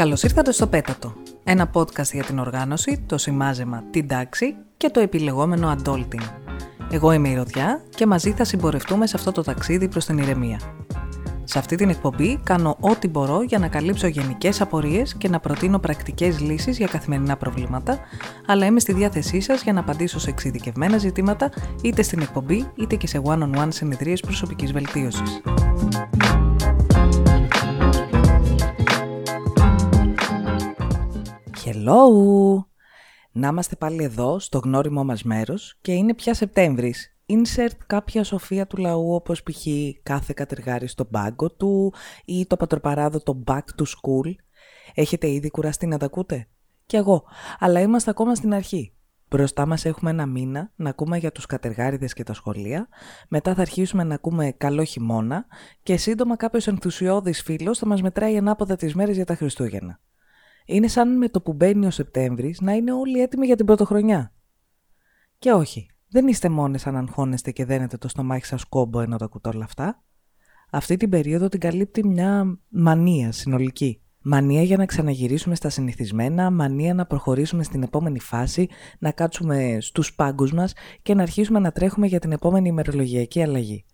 Καλώς ήρθατε στο Πέτατο, ένα podcast για την οργάνωση, το σημάζεμα, την τάξη και το επιλεγόμενο adulting. Εγώ είμαι η Ρωδιά και μαζί θα συμπορευτούμε σε αυτό το ταξίδι προς την ηρεμία. Σε αυτή την εκπομπή κάνω ό,τι μπορώ για να καλύψω γενικές απορίες και να προτείνω πρακτικές λύσεις για καθημερινά προβλήματα, αλλά είμαι στη διάθεσή σας για να απαντήσω σε εξειδικευμένα ζητήματα είτε στην εκπομπή είτε και σε one-on-one συνεδρίες προσωπικής βελτίωσης. Hello! Να είμαστε πάλι εδώ, στο γνώριμό μας μέρος και είναι πια Σεπτέμβρης. Insert κάποια σοφία του λαού όπως π.χ. κάθε κατεργάρι στο μπάγκο του ή το πατροπαράδοτο back to school. Έχετε ήδη κουραστεί να τα ακούτε; Κι εγώ, αλλά είμαστε ακόμα στην αρχή. Μπροστά μας έχουμε ένα μήνα να ακούμε για τους κατεργάριδες και τα σχολεία, μετά θα αρχίσουμε να ακούμε καλό χειμώνα και σύντομα κάποιος ενθουσιώδης φίλος θα μας μετράει ανάποδα τις μέρες για τα Χριστούγεννα. Είναι σαν με το που μπαίνει ο Σεπτέμβρης να είναι όλοι έτοιμοι για την πρωτοχρονιά. Και όχι, δεν είστε μόνες αν αγχώνεστε και δένετε το στομάχι σας κόμπο ενώ τα ακούτε όλα αυτά. Αυτή την περίοδο την καλύπτει μια μανία συνολική. Μανία για να ξαναγυρίσουμε στα συνηθισμένα, μανία να προχωρήσουμε στην επόμενη φάση, να κάτσουμε στους πάγκους μας και να αρχίσουμε να τρέχουμε για την επόμενη ημερολογιακή αλλαγή.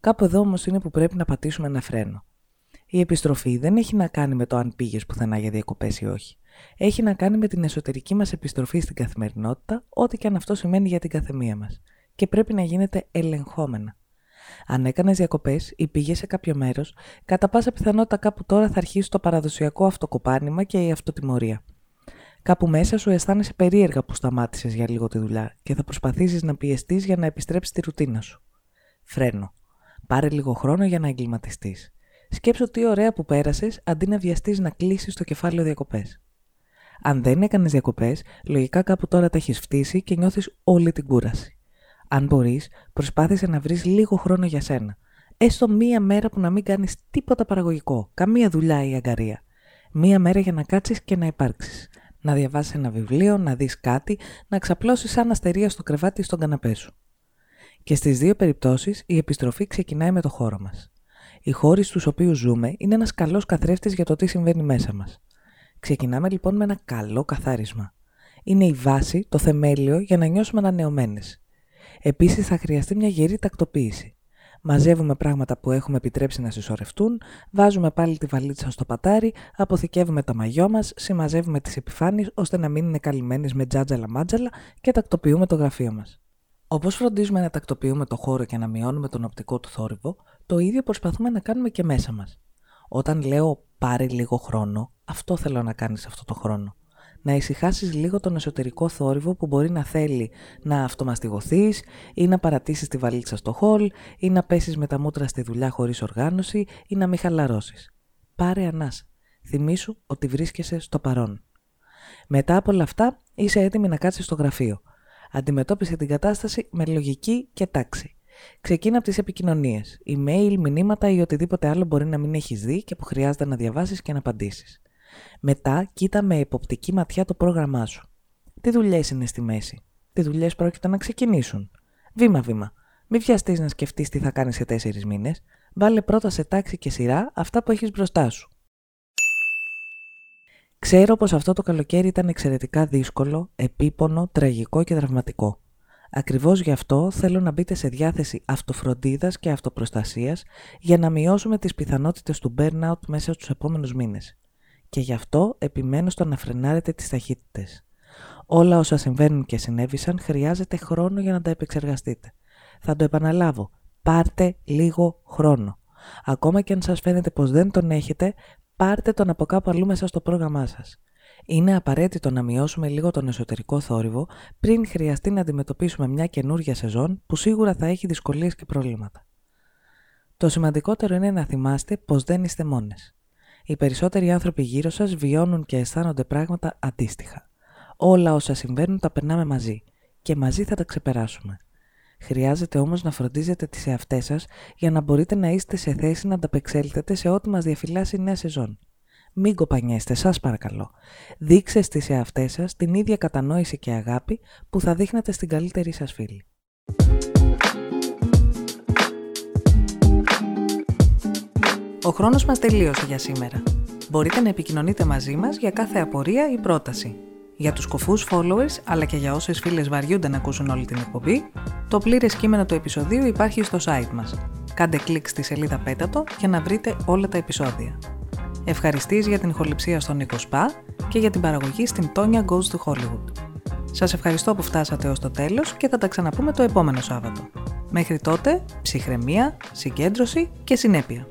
Κάπου εδώ όμως είναι που πρέπει να πατήσουμε ένα φρένο. Η επιστροφή δεν έχει να κάνει με το αν πήγες πουθενά για διακοπές ή όχι. Έχει να κάνει με την εσωτερική μας επιστροφή στην καθημερινότητα, ό,τι και αν αυτό σημαίνει για την καθεμία μας. Και πρέπει να γίνεται ελεγχόμενα. Αν έκανες διακοπές ή πήγες σε κάποιο μέρος, κατά πάσα πιθανότητα κάπου τώρα θα αρχίσει το παραδοσιακό αυτοκοπάνημα και η αυτοτιμωρία. Κάπου μέσα σου αισθάνεσαι περίεργα που σταμάτησες για λίγο τη δουλειά και θα προσπαθήσεις να πιεστείς για να επιστρέψεις τη ρουτίνα σου. Φρένο. Πάρε λίγο χρόνο για να εγκληματιστείς. Σκέψω τι ωραία που πέρασες αντί να βιαστείς να κλείσεις το κεφάλαιο διακοπές. Αν δεν έκανες διακοπές, λογικά κάπου τώρα τα έχεις φτύσει και νιώθεις όλη την κούραση. Αν μπορείς, προσπάθησε να βρεις λίγο χρόνο για σένα. Έστω μία μέρα που να μην κάνεις τίποτα παραγωγικό, καμία δουλειά ή αγκαρία. Μία μέρα για να κάτσεις και να υπάρξεις. Να διαβάσεις ένα βιβλίο, να δεις κάτι, να ξαπλώσεις σαν αστερία στο κρεβάτι στον καναπέ σου. Και στις δύο περιπτώσεις η επιστροφή ξεκινάει με το χώρο μας. Οι χώροι στους οποίους ζούμε είναι ένας καλός καθρέφτης για το τι συμβαίνει μέσα μας. Ξεκινάμε λοιπόν με ένα καλό καθάρισμα. Είναι η βάση, το θεμέλιο για να νιώσουμε ανανεωμένες. Επίσης θα χρειαστεί μια γερή τακτοποίηση. Μαζεύουμε πράγματα που έχουμε επιτρέψει να συσσωρευτούν, βάζουμε πάλι τη βαλίτσα στο πατάρι, αποθηκεύουμε τα μαγιό μας, συμμαζεύουμε τις επιφάνειες ώστε να μην είναι καλυμμένες με τζάτζαλα μάτζαλα και τακτοποιούμε το γραφείο μας. Όπως φροντίζουμε να τακτοποιούμε το χώρο και να μειώνουμε τον οπτικό του θόρυβο, το ίδιο προσπαθούμε να κάνουμε και μέσα μας. Όταν λέω πάρε λίγο χρόνο, αυτό θέλω να κάνεις αυτό το χρόνο. Να ησυχάσεις λίγο τον εσωτερικό θόρυβο που μπορεί να θέλει να αυτομαστιγωθείς ή να παρατήσεις τη βαλίτσα στο χολ ή να πέσεις με τα μούτρα στη δουλειά χωρίς οργάνωση ή να μην χαλαρώσεις. Πάρε ανάσα. Θυμήσου ότι βρίσκεσαι στο παρόν. Μετά από όλα αυτά είσαι έτοιμη να κάτσεις στο γραφείο Αντιμετώπισε την κατάσταση με λογική και τάξη. Ξεκίνα από τις επικοινωνίες, email, μηνύματα ή οτιδήποτε άλλο μπορεί να μην έχεις δει και που χρειάζεται να διαβάσεις και να απαντήσεις. Μετά, κοίτα με υποπτική ματιά το πρόγραμμά σου. Τι δουλειές είναι στη μέση, τι δουλειές πρόκειται να ξεκινήσουν; Βήμα-βήμα. Μην βιαστείς να σκεφτείς τι θα κάνεις σε τέσσερις μήνες. Βάλε πρώτα σε τάξη και σειρά αυτά που έχεις μπροστά σου. Ξέρω πως αυτό το καλοκαίρι ήταν εξαιρετικά δύσκολο, επίπονο, τραγικό και δραματικό. Ακριβώς γι' αυτό θέλω να μπείτε σε διάθεση αυτοφροντίδας και αυτοπροστασίας για να μειώσουμε τις πιθανότητες του burnout μέσα στους επόμενους μήνες. Και γι' αυτό επιμένω στο να φρενάρετε τις ταχύτητες. Όλα όσα συμβαίνουν και συνέβησαν χρειάζεται χρόνο για να τα επεξεργαστείτε. Θα το επαναλάβω. Πάρτε λίγο χρόνο. Ακόμα και αν σας φαίνεται πως δεν τον έχετε, πάρτε τον από κάπου αλλού μέσα στο πρόγραμμά σας. Είναι απαραίτητο να μειώσουμε λίγο τον εσωτερικό θόρυβο πριν χρειαστεί να αντιμετωπίσουμε μια καινούργια σεζόν που σίγουρα θα έχει δυσκολίες και προβλήματα. Το σημαντικότερο είναι να θυμάστε πως δεν είστε μόνες. Οι περισσότεροι άνθρωποι γύρω σας βιώνουν και αισθάνονται πράγματα αντίστοιχα. Όλα όσα συμβαίνουν τα περνάμε μαζί και μαζί θα τα ξεπεράσουμε. Χρειάζεται όμως να φροντίζετε τις εαυτές σας για να μπορείτε να είστε σε θέση να ανταπεξέλθετε σε ό,τι μας διαφυλάσσει η νέα σεζόν. Μην κοπανιέστε, σας παρακαλώ. Δείξτε στις εαυτές σας την ίδια κατανόηση και αγάπη που θα δείχνετε στην καλύτερη σας φίλη. Ο χρόνος μας τελείωσε για σήμερα. Μπορείτε να επικοινωνείτε μαζί μας για κάθε απορία ή πρόταση. Για τους κοφούς followers, αλλά και για όσες φίλες βαριούνται να ακούσουν όλη την εκπομπή, το πλήρες κείμενο του επεισοδίου υπάρχει στο site μας. Κάντε κλικ στη σελίδα Πέτατο για να βρείτε όλα τα επεισόδια. Ευχαριστείς για την ηχοληψία στον Νίκο Σπα και για την παραγωγή στην Tonya Goes to Hollywood. Σας ευχαριστώ που φτάσατε ως το τέλος και θα τα ξαναπούμε το επόμενο Σάββατο. Μέχρι τότε, ψυχραιμία, συγκέντρωση και συνέπεια.